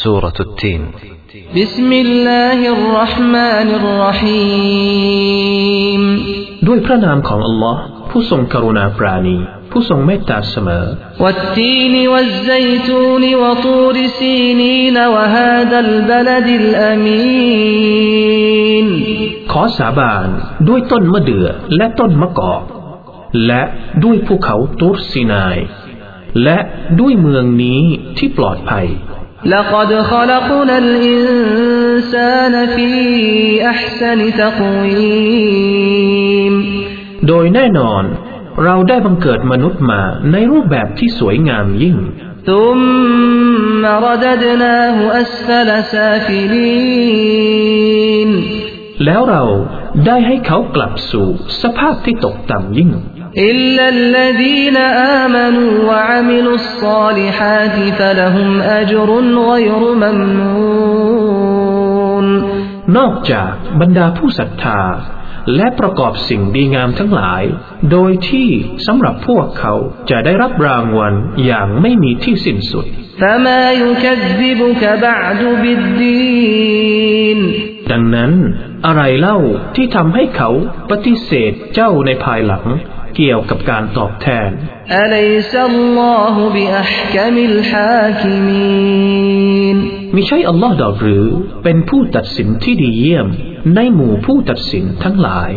سورة التين بسم الله الرحمن الرحيم ด้วยพระนามของอัลลอฮ์ผู้ทรงกรุณาปราณี ผู้ทรงเมตตาเสมอ والتين والزيتون وطور سينين وهذا البلد الأمين ขอสาบานด้วยต้นมะเดื่อและต้นมะกอก และด้วยภูเขาตูรซีนาย และด้วยเมืองนี้ที่ปลอดภัย لقد خلقنا الإنسان في أحسن تقويم โดยแน่นอน เราได้บังเกิดมนุษย์มาในรูปแบบที่สวยงามยิ่ง ثم رددناه أسفل سافلين แล้วเราได้ให้เขากลับสู่สภาพที่ตกต่ำยิ่ง إلا الذين آمنوا وعملوا الصالحات فلهم أجر غير ممنون นอกจากบรรดาผู้ศรัทธา และประกอบสิ่งดีงามทั้งหลาย โดยที่สำหรับพวกเขาจะได้รับรางวัลอย่างไม่มีที่สิ้นสุด فما يكذبك بعد بالدين ดังนั้นอะไรเล่าที่ทำให้เขาปฏิเสธเจ้าในภายหลัง เกี่ยวกับการตอบแทนมิใช่อัลลอฮ์ดอกหรือเป็นผู้ตัดสินที่ดีเยี่ยมในหมู่ผู้ตัดสินทั้งหลาย